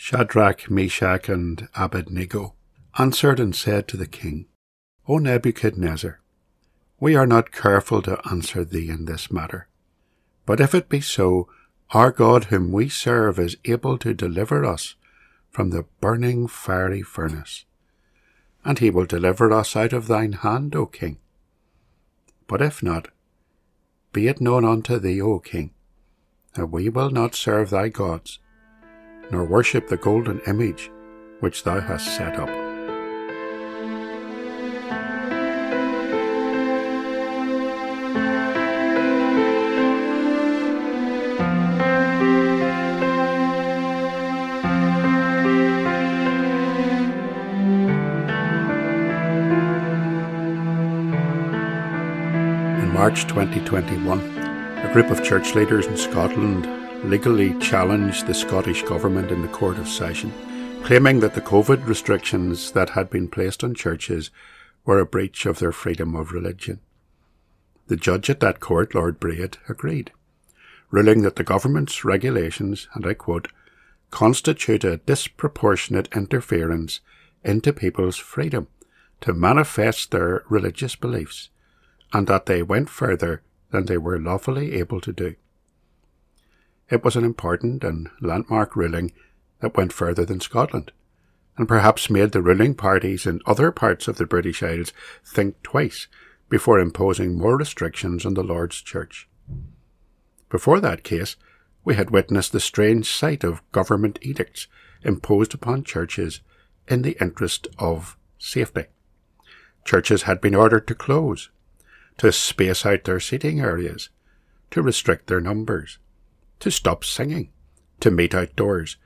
Shadrach, Meshach, and Abednego answered and said to the king, O Nebuchadnezzar, we are not careful to answer thee in this matter. But if it be so, our God whom we serve is able to deliver us from the burning fiery furnace, and he will deliver us out of thine hand, O king. But if not, be it known unto thee, O king, that we will not serve thy gods, nor worship the golden image which thou hast set up. In March 2021, a group of church leaders in Scotland legally challenged the Scottish Government in the Court of Session, claiming that the COVID restrictions that had been placed on churches were a breach of their freedom of religion. The judge at that court, Lord Braid, agreed, ruling that the government's regulations, and I quote, constitute a disproportionate interference into people's freedom to manifest their religious beliefs, and that they went further than they were lawfully able to do. It was an important and landmark ruling that went further than Scotland, and perhaps made the ruling parties in other parts of the British Isles think twice before imposing more restrictions on the Lord's Church. Before that case, we had witnessed the strange sight of government edicts imposed upon churches in the interest of safety. Churches had been ordered to close, to space out their seating areas, to restrict their numbers, to stop singing, to meet outdoors,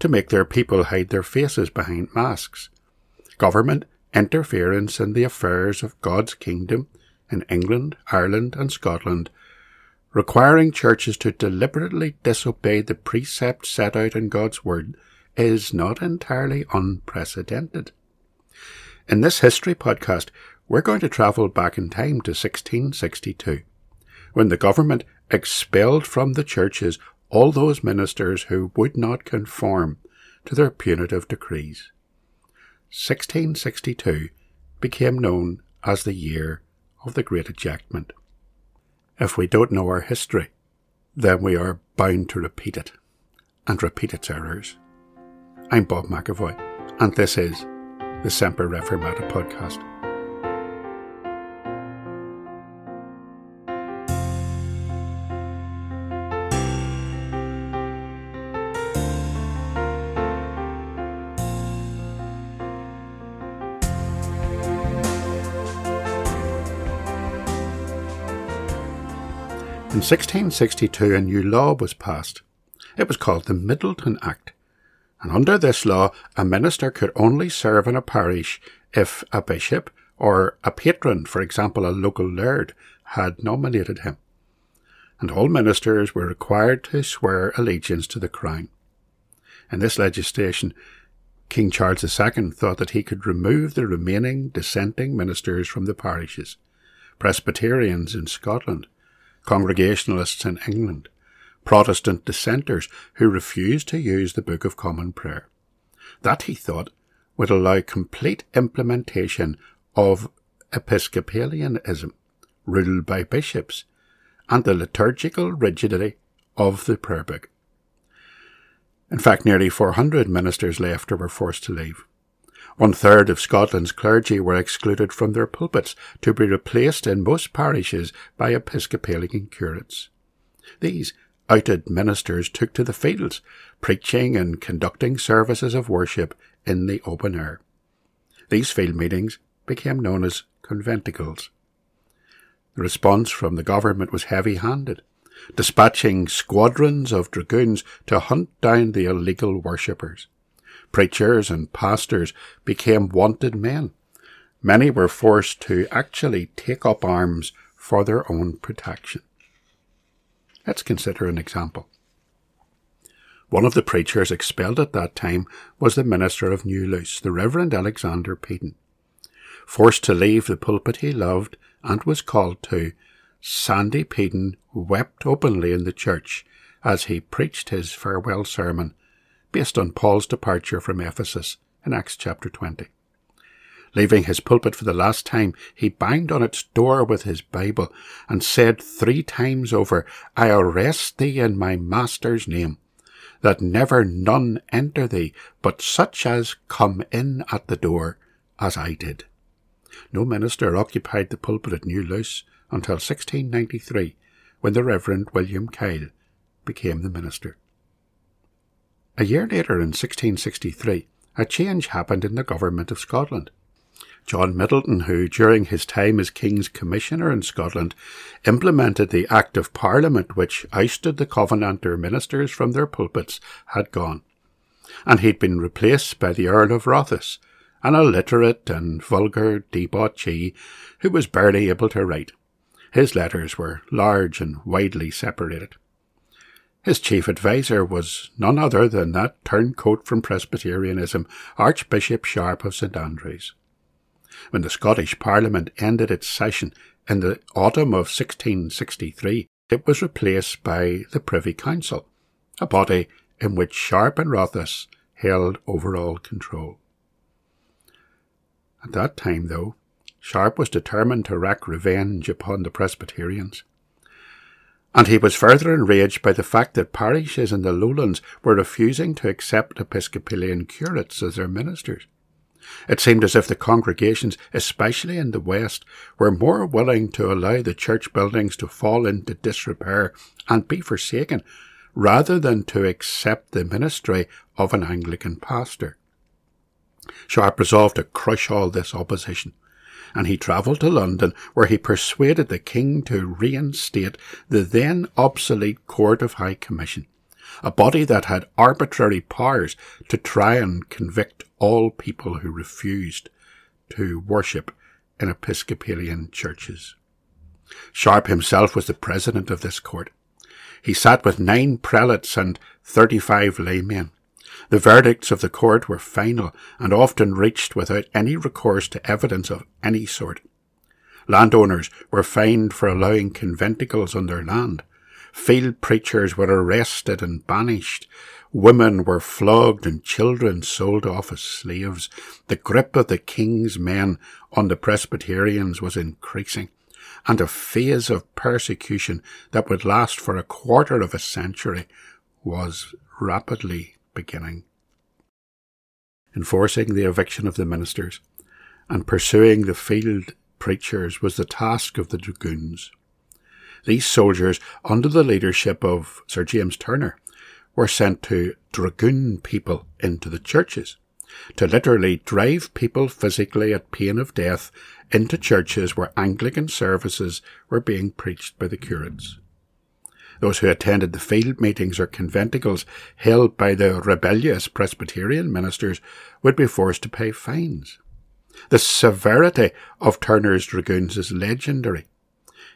to make their people hide their faces behind masks. Government interference in the affairs of God's kingdom in England, Ireland, and Scotland, requiring churches to deliberately disobey the precepts set out in God's Word, is not entirely unprecedented. In this history podcast, we're going to travel back in time to 1662, when the government expelled from the churches all those ministers who would not conform to their punitive decrees. 1662 became known as the year of the Great Ejectment. If we don't know our history, then we are bound to repeat it, and repeat its errors. I'm Bob McAvoy, and this is the Semper Reformata podcast. 1662, a new law was passed. It was called the Middleton Act, and under this law, a minister could only serve in a parish if a bishop or a patron, for example, a local laird, had nominated him. And all ministers were required to swear allegiance to the crown. In this legislation, King Charles II thought that he could remove the remaining dissenting ministers from the parishes, Presbyterians in Scotland, Congregationalists in England, Protestant dissenters who refused to use the Book of Common Prayer. That, he thought, would allow complete implementation of Episcopalianism, ruled by bishops, and the liturgical rigidity of the prayer book. In fact, nearly 400 ministers left or were forced to leave. One third of Scotland's clergy were excluded from their pulpits to be replaced in most parishes by Episcopalian curates. These outed ministers took to the fields, preaching and conducting services of worship in the open air. These field meetings became known as conventicles. The response from the government was heavy handed, dispatching squadrons of dragoons to hunt down the illegal worshippers preachers and pastors became wanted men. Many were forced to actually take up arms for their own protection. Let's consider an example. One of the preachers expelled at that time was the minister of New Luce, the Reverend Alexander Peden. Forced to leave the pulpit he loved and was called to, Sandy Peden wept openly in the church as he preached his farewell sermon based on Paul's departure from Ephesus in Acts chapter 20. Leaving his pulpit for the last time, he banged on its door with his Bible and said three times over, I arrest thee in my Master's name, that never none enter thee, but such as come in at the door, as I did. No minister occupied the pulpit at New Luce until 1693, when the Reverend William Kyle became the minister. A year later, in 1663, a change happened in the government of Scotland. John Middleton, who during his time as King's Commissioner in Scotland implemented the Act of Parliament which ousted the Covenanter ministers from their pulpits, had gone, and he'd been replaced by the Earl of Rothes, an illiterate and vulgar debauchee who was barely able to write. His letters were large and widely separated. His chief adviser was none other than that turncoat from Presbyterianism, Archbishop Sharp of St Andrews. When the Scottish Parliament ended its session in the autumn of 1663, it was replaced by the Privy Council, a body in which Sharp and Rothes held overall control. At that time, though, Sharp was determined to wreak revenge upon the Presbyterians. And he was further enraged by the fact that parishes in the lowlands were refusing to accept Episcopalian curates as their ministers. It seemed as if the congregations, especially in the West, were more willing to allow the church buildings to fall into disrepair and be forsaken, rather than to accept the ministry of an Anglican pastor. Sharp resolved to crush all this opposition, and he travelled to London, where he persuaded the king to reinstate the then obsolete Court of High Commission a body that had arbitrary powers to try and convict all people who refused to worship in Episcopalian churches. Sharp himself was the president of this court. He sat with nine prelates and thirty-five laymen. The verdicts of the court were final and often reached without any recourse to evidence of any sort. Landowners were fined for allowing conventicles on their land, Field preachers were arrested and banished. Women were flogged and children sold off as slaves. The grip of the king's men on the Presbyterians was increasing, and a phase of persecution that would last for a quarter of a century was rapidly beginning. Enforcing the eviction of the ministers and pursuing the field preachers was the task of the dragoons. These soldiers, under the leadership of Sir James Turner, were sent to dragoon people into the churches, to literally drive people physically at pain of death into churches where Anglican services were being preached by the curates. Those who attended the field meetings or conventicles held by the rebellious Presbyterian ministers would be forced to pay fines. The severity of Turner's dragoons is legendary.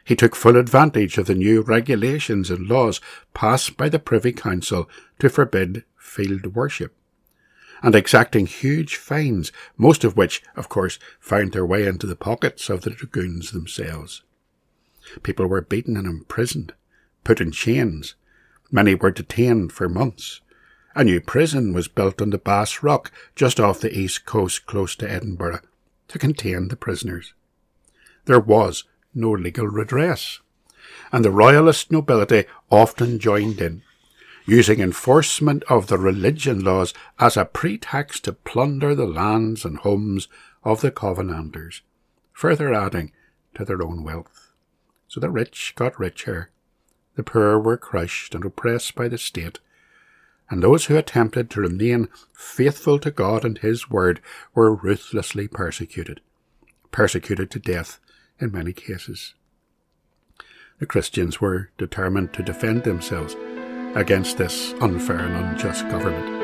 He took full advantage of the new regulations and laws passed by the Privy Council to forbid field worship, and exacting huge fines, most of which, of course, found their way into the pockets of the dragoons themselves. People were beaten and imprisoned, put in chains. Many were detained for months. A new prison was built on the Bass Rock just off the east coast close to Edinburgh to contain the prisoners. There was no legal redress, and the royalist nobility often joined in, using enforcement of the religion laws as a pretext to plunder the lands and homes of the Covenanters, further adding to their own wealth. So the rich got richer, the poor were crushed and oppressed by the state, and those who attempted to remain faithful to God and His word were ruthlessly persecuted, persecuted to death in many cases. The Christians were determined to defend themselves against this unfair and unjust government.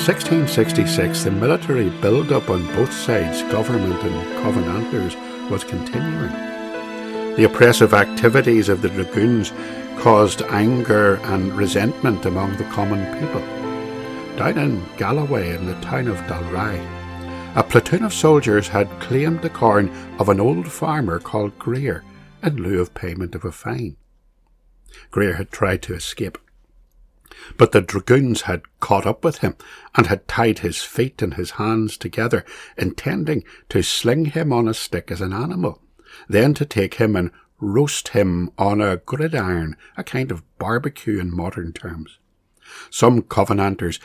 1666, the military build-up on both sides, government and Covenanters, was continuing. The oppressive activities of the dragoons caused anger and resentment among the common people. Down in Galloway, in the town of Dalry, a platoon of soldiers had claimed the corn of an old farmer called Greer in lieu of payment of a fine. Greer had tried to escape, but the dragoons had caught up with him and had tied his feet and his hands together, intending to sling him on a stick as an animal, then to take him and roast him on a gridiron, a kind of barbecue in modern terms. Some Covenanters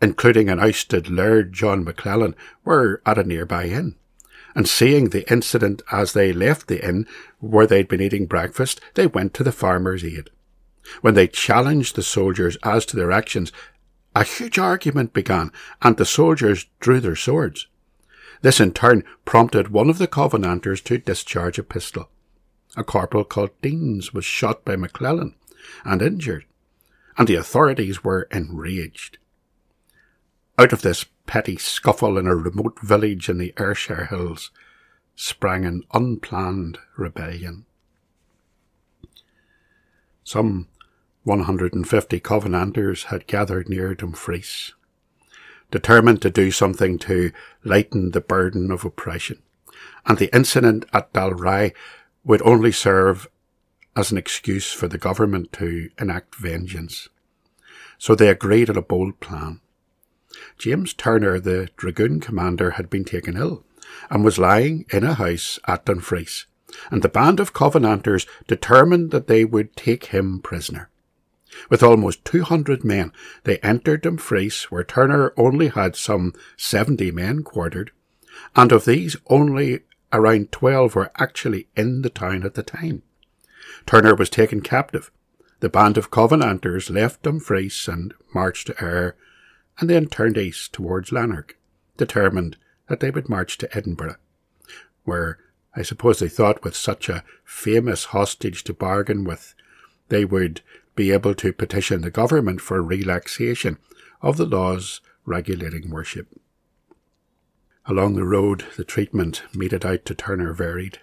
including an ousted Laird John McClellan, were at a nearby inn. And seeing the incident as they left the inn where they'd been eating breakfast, they went to the farmer's aid. When they challenged the soldiers as to their actions, a huge argument began, and the soldiers drew their swords. This in turn prompted one of the Covenanters to discharge a pistol. A corporal called Deans was shot by McClellan and injured, and the authorities were enraged. Out of this petty scuffle in a remote village in the Ayrshire Hills sprang an unplanned rebellion. Some 150 Covenanters had gathered near Dumfries, determined to do something to lighten the burden of oppression, and the incident at Dalry would only serve as an excuse for the government to enact vengeance. So they agreed on a bold plan. James Turner, the dragoon commander, had been taken ill and was lying in a house at Dumfries, and the band of Covenanters determined that they would take him prisoner. With almost 200 men, they entered Dumfries, where Turner only had some 70 men quartered, and of these only around 12 were actually in the town at the time. Turner was taken captive. The band of Covenanters left Dumfries and marched to Ayr and then turned east towards Lanark, determined that they would march to Edinburgh, where I suppose they thought with such a famous hostage to bargain with, they would be able to petition the government for relaxation of the laws regulating worship. Along the road, the treatment meted out to Turner varied.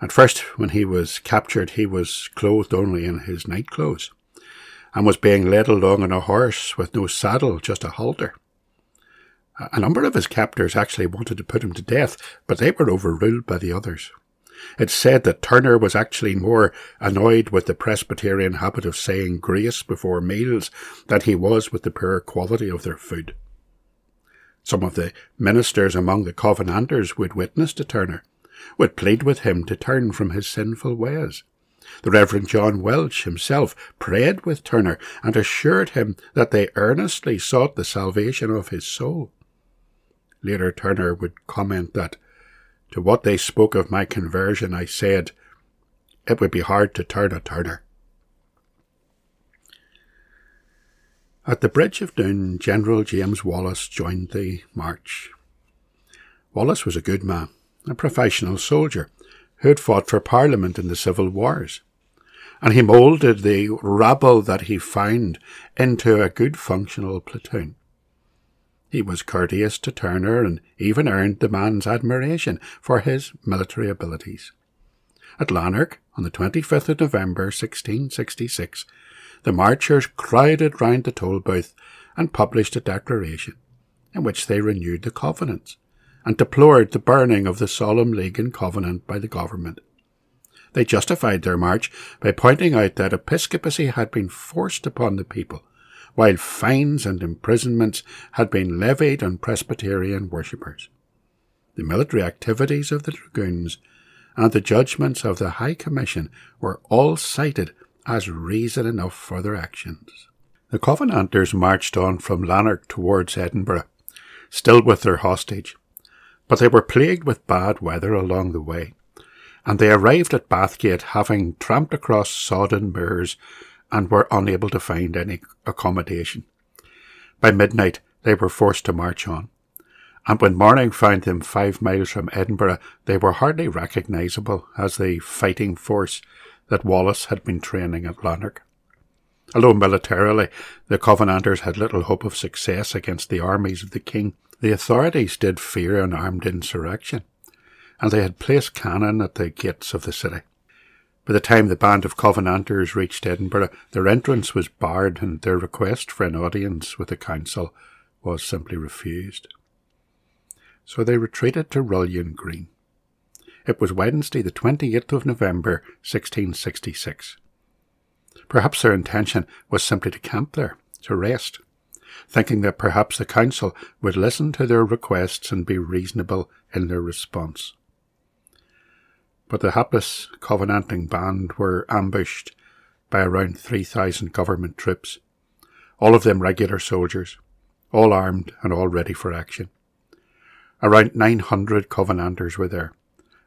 At first, when he was captured, he was clothed only in his night clothes and was being led along on a horse with no saddle, just a halter. A number of his captors actually wanted to put him to death, but they were overruled by the others. It's said that Turner was actually more annoyed with the Presbyterian habit of saying grace before meals than he was with the poor quality of their food. Some of the ministers among the Covenanters would witness to Turner, would plead with him to turn from his sinful ways. The Reverend John Welch himself prayed with Turner and assured him that they earnestly sought the salvation of his soul. Later, Turner would comment that, to what they spoke of my conversion, I said, it would be hard to turn a Turner. At the Bridge of Doon, General James Wallace joined the march. Wallace was a good man, a professional soldier, who had fought for Parliament in the Civil Wars. And he moulded the rabble that he found into a good functional platoon. He was courteous to Turner and even earned the man's admiration for his military abilities. At Lanark, on the 25th of November 1666, the marchers crowded round the toll booth and published a declaration in which they renewed the covenants and deplored the burning of the Solemn League and Covenant by the government. They justified their march by pointing out that episcopacy had been forced upon the people, while fines and imprisonments had been levied on Presbyterian worshippers. The military activities of the dragoons and the judgments of the High Commission were all cited as reason enough for their actions. The Covenanters marched on from Lanark towards Edinburgh, still with their hostage, but they were plagued with bad weather along the way, and they arrived at Bathgate having tramped across sodden moors and were unable to find any accommodation. By midnight, they were forced to march on, and when morning found them five miles from Edinburgh, they were hardly recognisable as the fighting force that Wallace had been training at Lanark. Although militarily the Covenanters had little hope of success against the armies of the king, the authorities did fear an armed insurrection, and they had placed cannon at the gates of the city. By the time the band of Covenanters reached Edinburgh, their entrance was barred and their request for an audience with the council was simply refused. So they retreated to Rullion Green. It was Wednesday, the 28th of November, 1666. Perhaps their intention was simply to camp there, to rest, thinking that perhaps the council would listen to their requests and be reasonable in their response. But the hapless Covenanting band were ambushed by around 3,000 government troops, all of them regular soldiers, all armed and all ready for action. Around 900 Covenanters were there,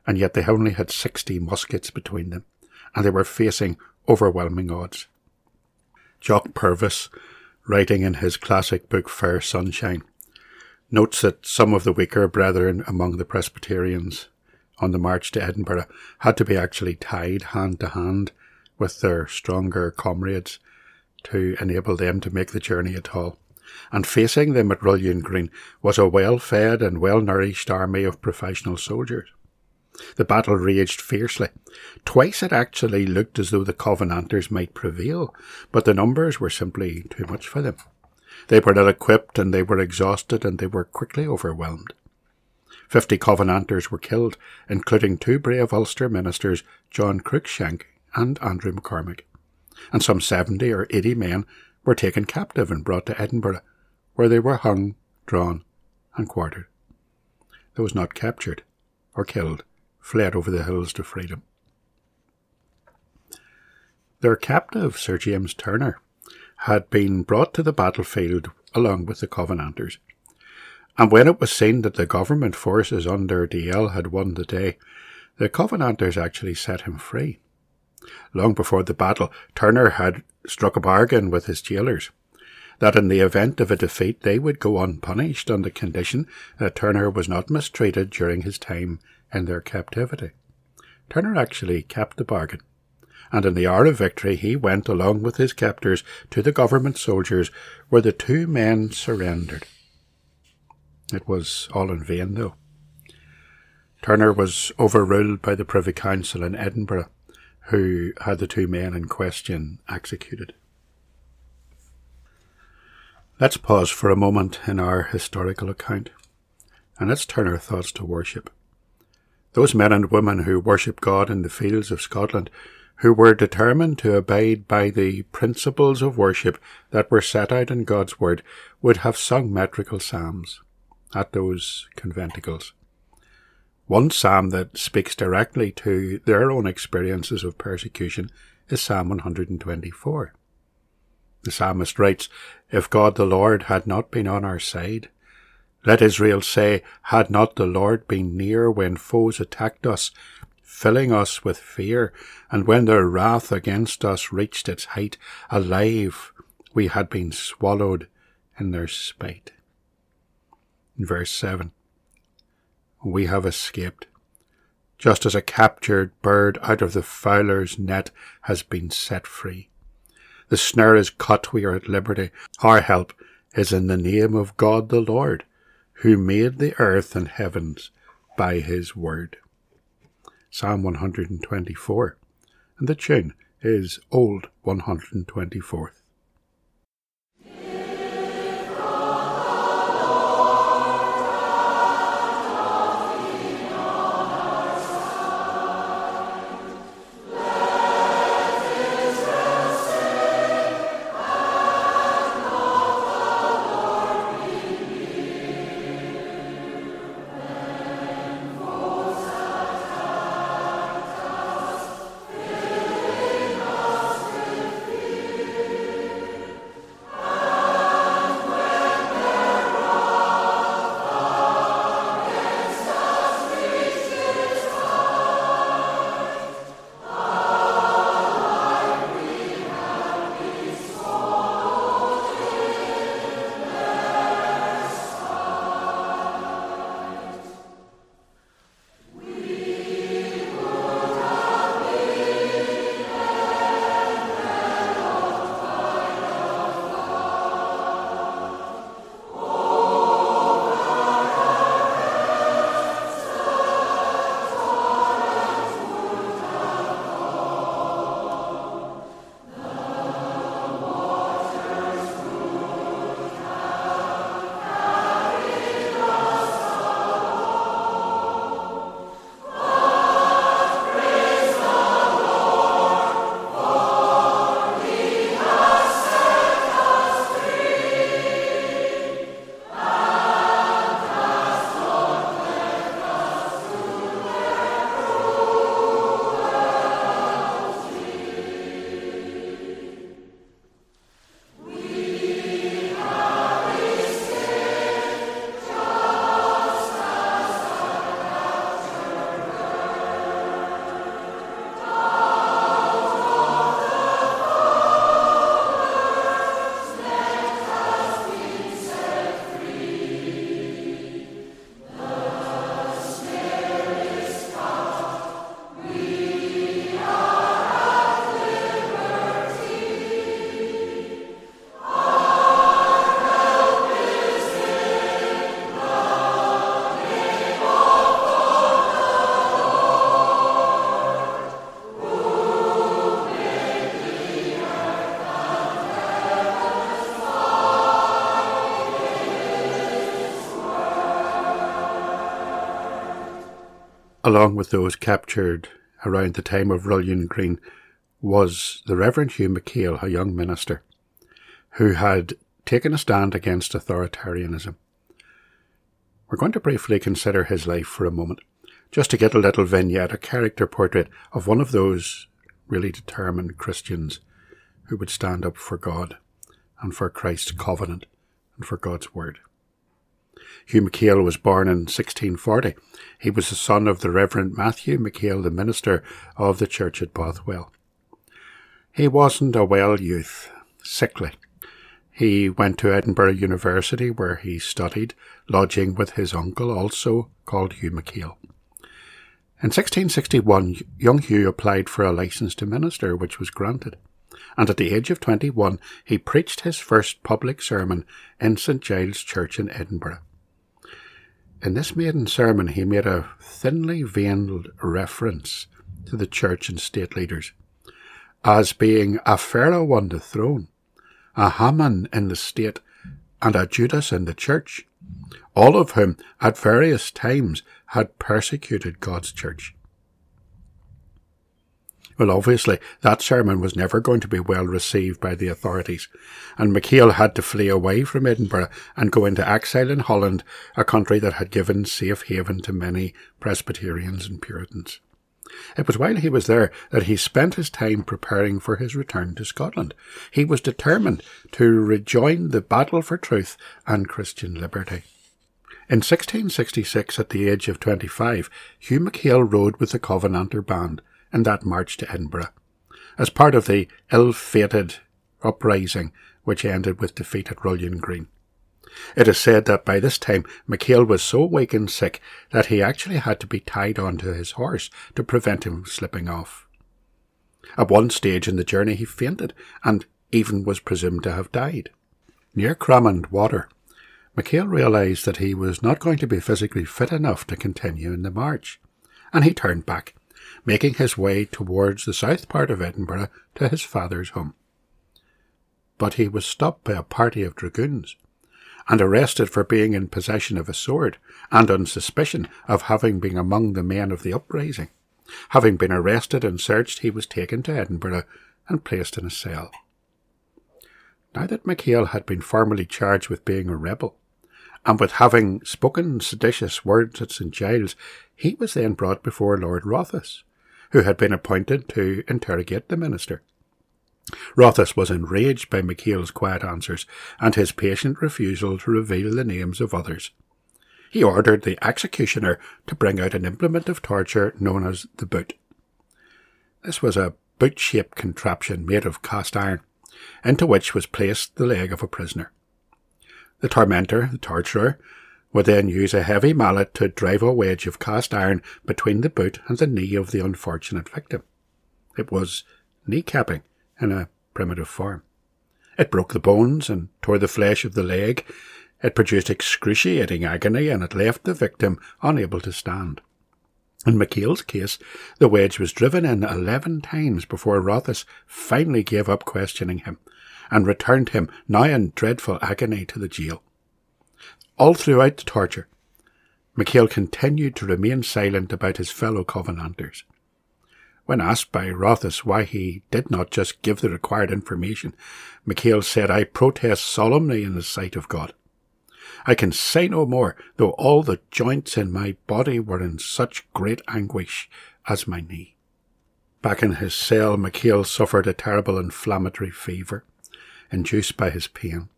and yet they only had 60 muskets between them, and they were facing overwhelming odds. Jock Purves, writing in his classic book Fair Sunshine, notes that some of the weaker brethren among the Presbyterians on the march to Edinburgh had to be actually tied hand to hand with their stronger comrades to enable them to make the journey at all. And facing them at Rullion Green was a well fed and well nourished army of professional soldiers. The battle raged fiercely. Twice it actually looked as though the Covenanters might prevail, but the numbers were simply too much for them. They were ill equipped and they were exhausted and they were quickly overwhelmed. Fifty Covenanters were killed, including two brave Ulster ministers, John Cruikshank and Andrew McCormick. And some seventy or eighty men were taken captive and brought to Edinburgh, where they were hung, drawn, and quartered. Those not captured or killed fled over the hills to freedom. Their captive, Sir James Turner, had been brought to the battlefield along with the Covenanters. And when it was seen that the government forces under Dalziel had won the day, the Covenanters actually set him free. Long before the battle, Turner had struck a bargain with his jailers that in the event of a defeat they would go unpunished on the condition that Turner was not mistreated during his time in their captivity. Turner actually kept the bargain, and in the hour of victory he went along with his captors to the government soldiers where the two men surrendered. It was all in vain, though. Turner was overruled by the Privy Council in Edinburgh, who had the two men in question executed. Let's pause for a moment in our historical account, and let's turn our thoughts to worship. Those men and women who worship God in the fields of Scotland, who were determined to abide by the principles of worship that were set out in God's Word, would have sung metrical psalms at those conventicles. One psalm that speaks directly to their own experiences of persecution is Psalm 124. The psalmist writes, If God the Lord had not been on our side, let Israel say, Had not the Lord been near when foes attacked us, filling us with fear, and when their wrath against us reached its height, alive we had been swallowed in their spite. Verse 7, we have escaped, just as a captured bird out of the fowler's net has been set free. The snare is cut, we are at liberty. Our help is in the name of God the Lord who made the earth and heavens by his word. Psalm 124. And the tune is Old 124th. Along with those captured around the time of Rullion Green, was the Reverend Hugh McKail, a young minister, who had taken a stand against authoritarianism. We're going to briefly consider his life for a moment, just to get a little vignette, a character portrait of one of those really determined Christians who would stand up for God and for Christ's covenant and for God's word. Hugh McKail was born in 1640. He was the son of the Reverend Matthew McKail, the minister of the church at Bothwell. He wasn't a well youth, sickly. He went to Edinburgh University where he studied, lodging with his uncle, also called Hugh McKail. In 1661, young Hugh applied for a license to minister, which was granted and at the age of 21 he preached his first public sermon in St Giles Church in Edinburgh. In this maiden sermon he made a thinly veiled reference to the church and state leaders as being a Pharaoh on the throne, a Haman in the state, and a Judas in the church, all of whom at various times had persecuted God's church. Well, obviously, that sermon was never going to be well received by the authorities, and McKail had to flee away from Edinburgh and go into exile in Holland, a country that had given safe haven to many Presbyterians and Puritans. It was while he was there that he spent his time preparing for his return to Scotland. He was determined to rejoin the battle for truth and Christian liberty. In 1666, at the age of 25, Hugh McKail rode with the Covenanter band in that march to Edinburgh, as part of the ill-fated uprising which ended with defeat at Rullion Green. It is said that by this time McKail was so weak and sick that he actually had to be tied onto his horse to prevent him slipping off. At one stage in the journey he fainted and even was presumed to have died. Near Cramond Water, McKail realised that he was not going to be physically fit enough to continue in the march, and he turned back making his way towards the south part of Edinburgh to his father's home. But he was stopped by a party of dragoons and arrested for being in possession of a sword and on suspicion of having been among the men of the uprising. Having been arrested and searched, he was taken to Edinburgh and placed in a cell. Now that McKail had been formally charged with being a rebel, and with having spoken seditious words at St Giles, he was then brought before Lord Rothes, who had been appointed to interrogate the minister. Rothes was enraged by McKail's quiet answers and his patient refusal to reveal the names of others. He ordered the executioner to bring out an implement of torture known as the boot. This was a boot shaped contraption made of cast iron, into which was placed the leg of a prisoner. The tormentor, the torturer, would then use a heavy mallet to drive a wedge of cast iron between the boot and the knee of the unfortunate victim. It was kneecapping in a primitive form. It broke the bones and tore the flesh of the leg. It produced excruciating agony and it left the victim unable to stand. In McKail's case, the wedge was driven in eleven times before Rothes finally gave up questioning him and returned him, now in dreadful agony, to the jail. All throughout the torture, McKail continued to remain silent about his fellow Covenanters. When asked by Rothes why he did not just give the required information, McKail said, I protest solemnly in the sight of God. I can say no more, though all the joints in my body were in such great anguish as my knee. Back in his cell, McKail suffered a terrible inflammatory fever, induced by his pain.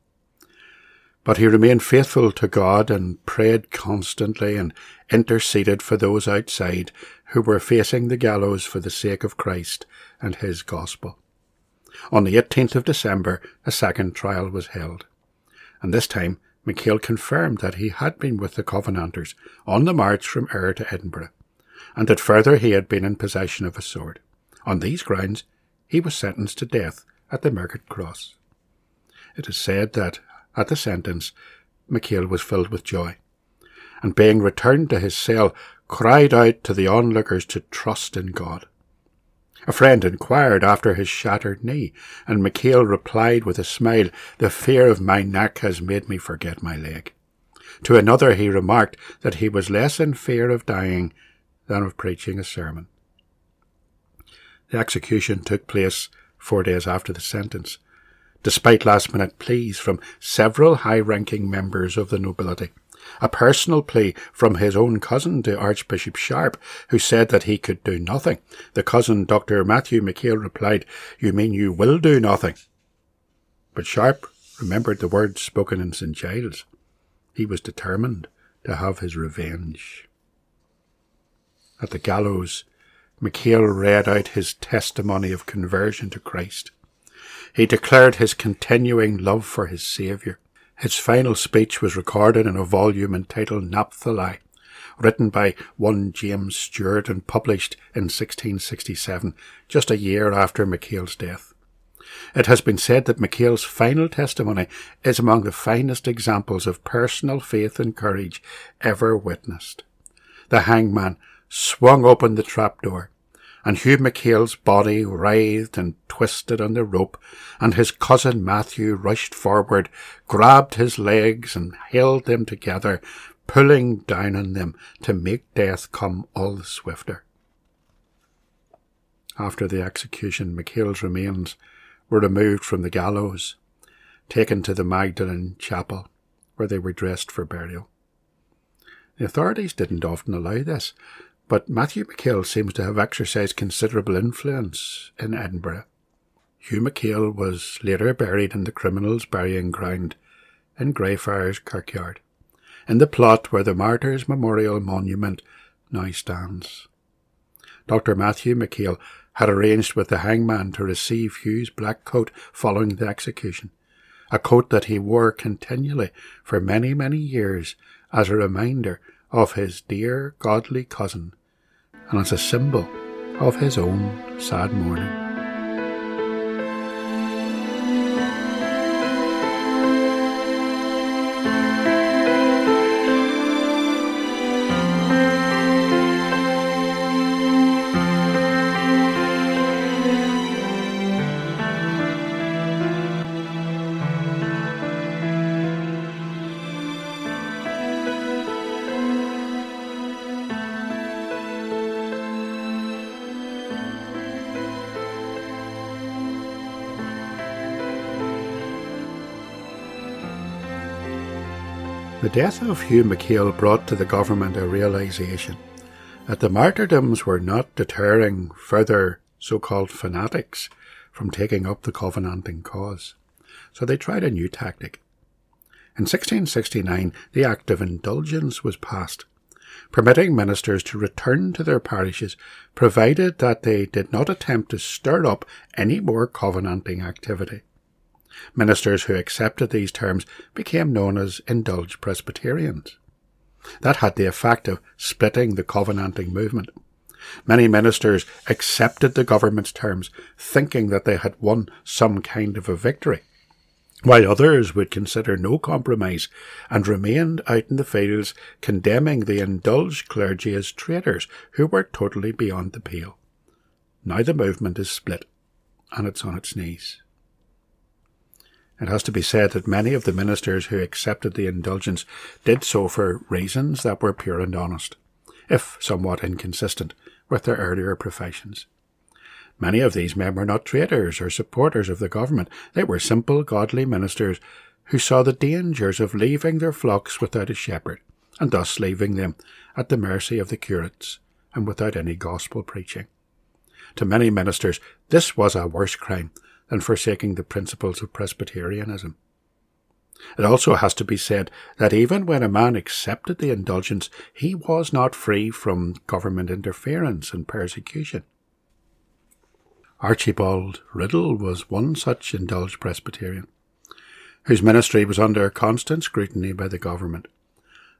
But he remained faithful to God and prayed constantly and interceded for those outside who were facing the gallows for the sake of Christ and his gospel. On the 18th of December, a second trial was held, and this time McKail confirmed that he had been with the Covenanters on the march from Ayr to Edinburgh, and that further he had been in possession of a sword. On these grounds, he was sentenced to death at the Market Cross. It is said that at the sentence, McKail was filled with joy, and being returned to his cell, cried out to the onlookers to trust in God. A friend inquired after his shattered knee, and McKail replied with a smile, The fear of my neck has made me forget my leg. To another he remarked that he was less in fear of dying than of preaching a sermon. The execution took place four days after the sentence, despite last minute pleas from several high ranking members of the nobility. A personal plea from his own cousin to Archbishop Sharp, who said that he could do nothing. The cousin, Dr. Matthew McKail, replied, You mean you will do nothing? But Sharp remembered the words spoken in St. Giles. He was determined to have his revenge. At the gallows, McKail read out his testimony of conversion to Christ. He declared his continuing love for his Saviour. His final speech was recorded in a volume entitled Naphtali, written by one James Stewart and published in 1667, just a year after McKail's death. It has been said that McKail's final testimony is among the finest examples of personal faith and courage ever witnessed. The hangman swung open the trapdoor, and Hugh McKail's body writhed and twisted on the rope, and his cousin Matthew rushed forward, grabbed his legs, and held them together, pulling down on them to make death come all the swifter. After the execution, McKail's remains were removed from the gallows, taken to the Magdalen Chapel, where they were dressed for burial. The authorities didn't often allow this, but Matthew McKail seems to have exercised considerable influence in Edinburgh. Hugh McKail was later buried in the criminals' burying ground in Greyfriars Kirkyard, in the plot where the Martyrs' Memorial Monument now stands. Dr. Matthew McKail had arranged with the hangman to receive Hugh's black coat following the execution, a coat that he wore continually for many, many years as a reminder of his dear godly cousin and as a symbol of his own sad mourning. The death of Hugh McKail brought to the government a realization that the martyrdoms were not deterring further so-called fanatics from taking up the Covenanting cause. So they tried a new tactic. In 1669, the Act of Indulgence was passed, permitting ministers to return to their parishes provided that they did not attempt to stir up any more Covenanting activity. Ministers who accepted these terms became known as indulged Presbyterians. That had the effect of splitting the Covenanting movement. Many ministers accepted the government's terms, thinking that they had won some kind of a victory, while others would consider no compromise and remained out in the fields condemning the indulged clergy as traitors who were totally beyond the pale. Now the movement is split, and it's on its knees. It has to be said that many of the ministers who accepted the indulgence did so for reasons that were pure and honest, if somewhat inconsistent with their earlier professions. Many of these men were not traitors or supporters of the government. They were simple, godly ministers who saw the dangers of leaving their flocks without a shepherd, and thus leaving them at the mercy of the curates and without any gospel preaching. To many ministers, this was a worse crime than forsaking the principles of Presbyterianism. It also has to be said that even when a man accepted the indulgence, he was not free from government interference and persecution. Archibald Riddell was one such indulged Presbyterian, whose ministry was under constant scrutiny by the government.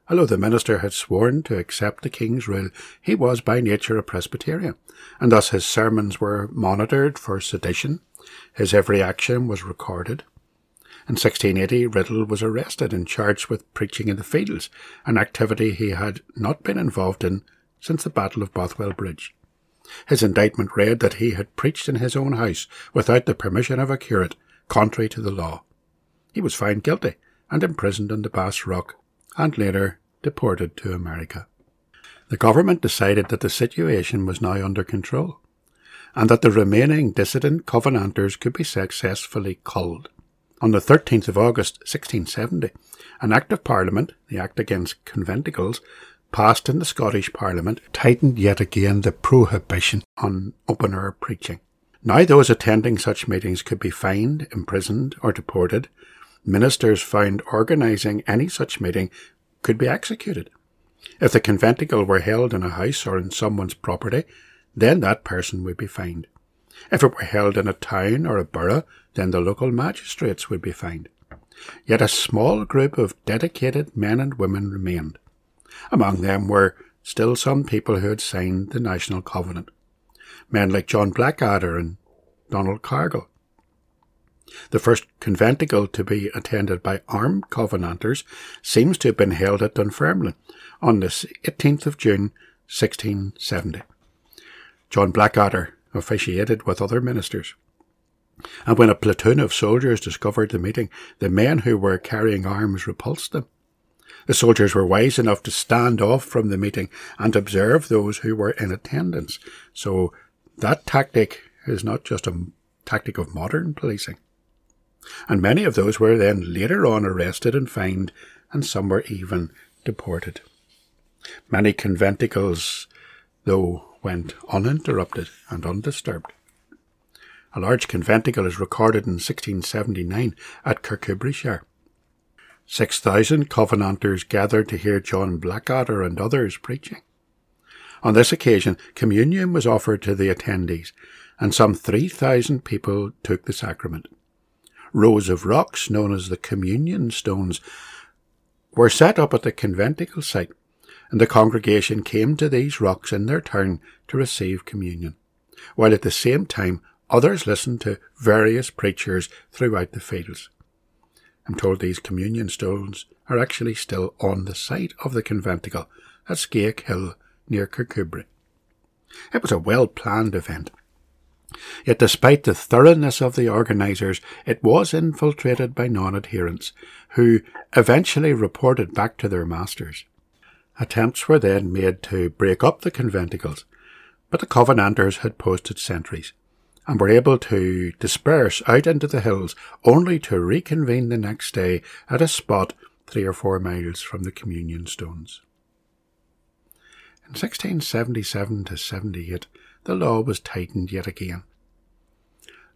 Although the minister had sworn to accept the king's rule, he was by nature a Presbyterian, and thus his sermons were monitored for sedition his every action was recorded. In 1680, Riddell was arrested and charged with preaching in the fields, an activity he had not been involved in since the Battle of Bothwell Bridge. His indictment read that he had preached in his own house without the permission of a curate, contrary to the law. He was found guilty and imprisoned on the Bass Rock, and later deported to America. The government decided that the situation was now under control, and that the remaining dissident Covenanters could be successfully culled. On the 13th of August 1670, an Act of Parliament, the Act Against Conventicles, passed in the Scottish Parliament, tightened yet again the prohibition on open air preaching. Now those attending such meetings could be fined, imprisoned, or deported. Ministers found organising any such meeting could be executed. If the conventicle were held in a house or in someone's property, then that person would be fined. If it were held in a town or a borough, then the local magistrates would be fined. Yet a small group of dedicated men and women remained. Among them were still some people who had signed the National Covenant. Men like John Blackadder and Donald Cargill. The first conventicle to be attended by armed Covenanters seems to have been held at Dunfermline on the 18th of June 1670. John Blackadder officiated with other ministers. And when a platoon of soldiers discovered the meeting, the men who were carrying arms repulsed them. The soldiers were wise enough to stand off from the meeting and observe those who were in attendance. So that tactic is not just a tactic of modern policing. And many of those were then later on arrested and fined, and some were even deported. Many conventicles, though, went uninterrupted and undisturbed. A large conventicle is recorded in 1679 at Kirkcudbrightshire. Six thousand Covenanters gathered to hear John Blackadder and others preaching. On this occasion, communion was offered to the attendees, and some three thousand people took the sacrament. Rows of rocks, known as the communion stones, were set up at the conventicle site, and the congregation came to these rocks in their turn to receive communion, while at the same time others listened to various preachers throughout the fields. I'm told these communion stones are actually still on the site of the conventicle at Skeoch Hill near Kirkcudbright. It was a well planned event. Yet despite the thoroughness of the organisers, it was infiltrated by non-adherents, who eventually reported back to their masters. Attempts were then made to break up the conventicles, but the Covenanters had posted sentries and were able to disperse out into the hills only to reconvene the next day at a spot three or four miles from the communion stones. In 1677 to 78, the law was tightened yet again.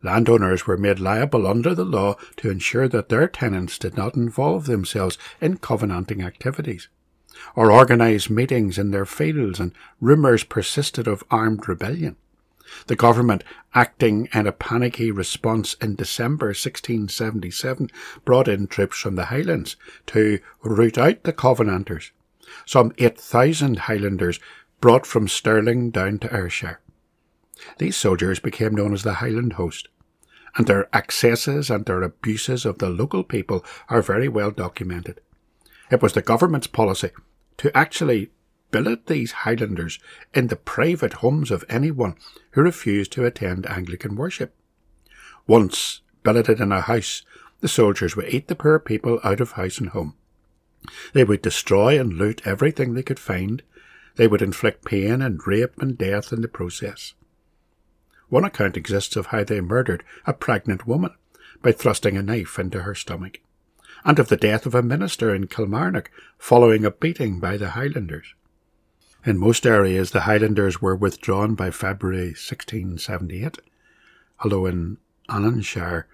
Landowners were made liable under the law to ensure that their tenants did not involve themselves in covenanting activities or organise meetings in their fields, and rumours persisted of armed rebellion. The government, acting in a panicky response in December 1677, brought in troops from the Highlands to root out the Covenanters. Some 8,000 Highlanders brought from Stirling down to Ayrshire. These soldiers became known as the Highland Host, and their excesses and their abuses of the local people are very well documented. It was the government's policy to actually billet these Highlanders in the private homes of anyone who refused to attend Anglican worship. Once billeted in a house, the soldiers would eat the poor people out of house and home. They would destroy and loot everything they could find. They would inflict pain and rape and death in the process. One account exists of how they murdered a pregnant woman by thrusting a knife into her stomach and of the death of a minister in Kilmarnock following a beating by the Highlanders. In most areas, the Highlanders were withdrawn by February 1678, although in Annanshire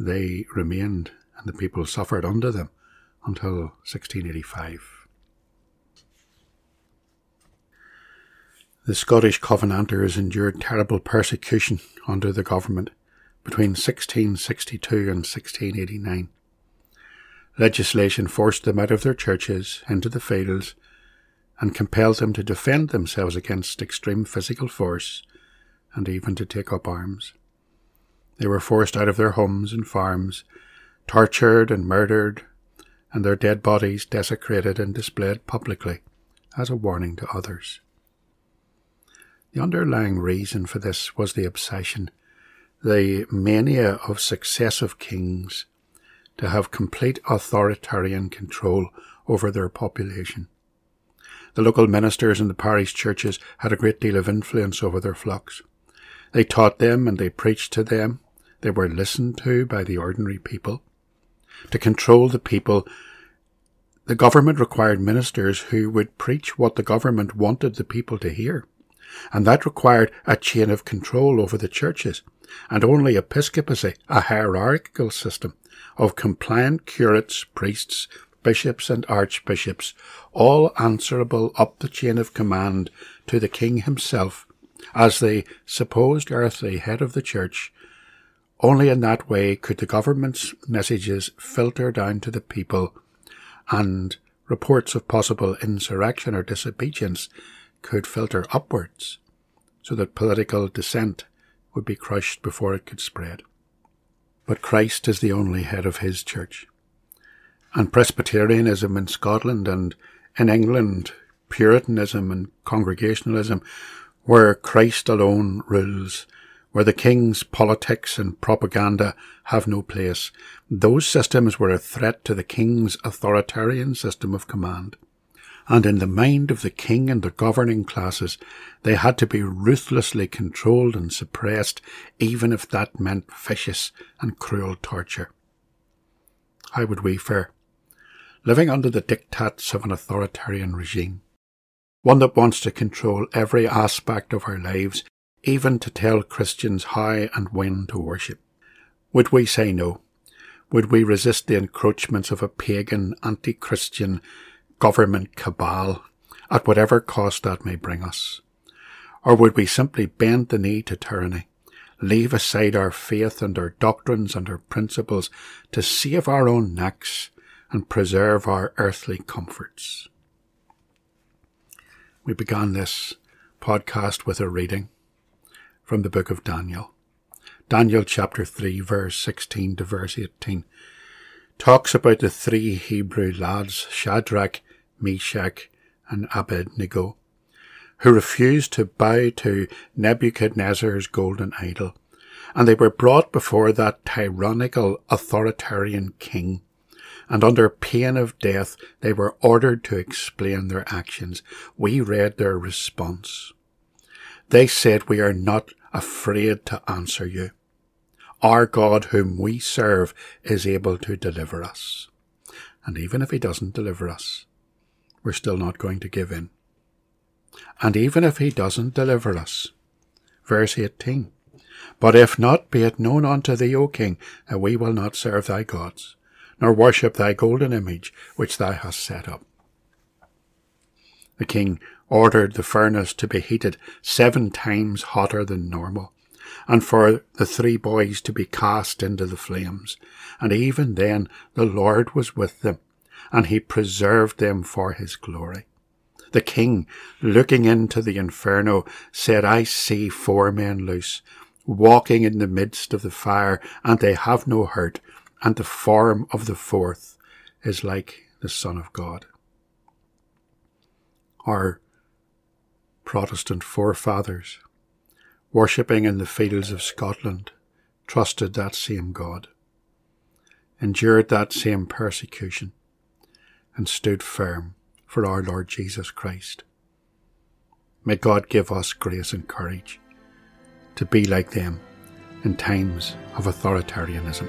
they remained and the people suffered under them until 1685. The Scottish Covenanters endured terrible persecution under the government between 1662 and 1689. Legislation forced them out of their churches into the fields and compelled them to defend themselves against extreme physical force and even to take up arms. They were forced out of their homes and farms, tortured and murdered, and their dead bodies desecrated and displayed publicly as a warning to others. The underlying reason for this was the obsession, the mania of successive kings to have complete authoritarian control over their population. The local ministers in the parish churches had a great deal of influence over their flocks. They taught them and they preached to them. They were listened to by the ordinary people. To control the people, the government required ministers who would preach what the government wanted the people to hear. And that required a chain of control over the churches, and only episcopacy, a hierarchical system of compliant curates, priests, bishops, and archbishops, all answerable up the chain of command to the king himself as the supposed earthly head of the church. Only in that way could the government's messages filter down to the people and reports of possible insurrection or disobedience could filter upwards so that political dissent would be crushed before it could spread. But Christ is the only head of his church. And Presbyterianism in Scotland and in England, Puritanism and Congregationalism, where Christ alone rules, where the king's politics and propaganda have no place, those systems were a threat to the king's authoritarian system of command. And in the mind of the king and the governing classes, they had to be ruthlessly controlled and suppressed, even if that meant vicious and cruel torture. How would we fare? Living under the diktats of an authoritarian regime. One that wants to control every aspect of our lives, even to tell Christians how and when to worship. Would we say no? Would we resist the encroachments of a pagan, anti-Christian government cabal at whatever cost that may bring us? Or would we simply bend the knee to tyranny, leave aside our faith and our doctrines and our principles to save our own necks and preserve our earthly comforts? We began this podcast with a reading from the book of Daniel. Daniel chapter 3 verse 16 to verse 18 talks about the three Hebrew lads, Shadrach, Meshach, and Abednego, who refused to bow to Nebuchadnezzar's golden idol, and they were brought before that tyrannical authoritarian king, and under pain of death they were ordered to explain their actions. We read their response. They said, We are not afraid to answer you. Our God, whom we serve, is able to deliver us. And even if he doesn't deliver us, we're still not going to give in. And even if he doesn't deliver us, verse 18, but if not, be it known unto thee, O king, that we will not serve thy gods, nor worship thy golden image which thou hast set up. The king ordered the furnace to be heated seven times hotter than normal, and for the three boys to be cast into the flames. And even then the Lord was with them, and he preserved them for his glory. The king, looking into the inferno, said, I see four men loose, walking in the midst of the fire, and they have no hurt, and the form of the fourth is like the Son of God. Our Protestant forefathers, worshipping in the fields of Scotland, trusted that same God, endured that same persecution, and stood firm for our Lord Jesus Christ. May God give us grace and courage to be like them in times of authoritarianism.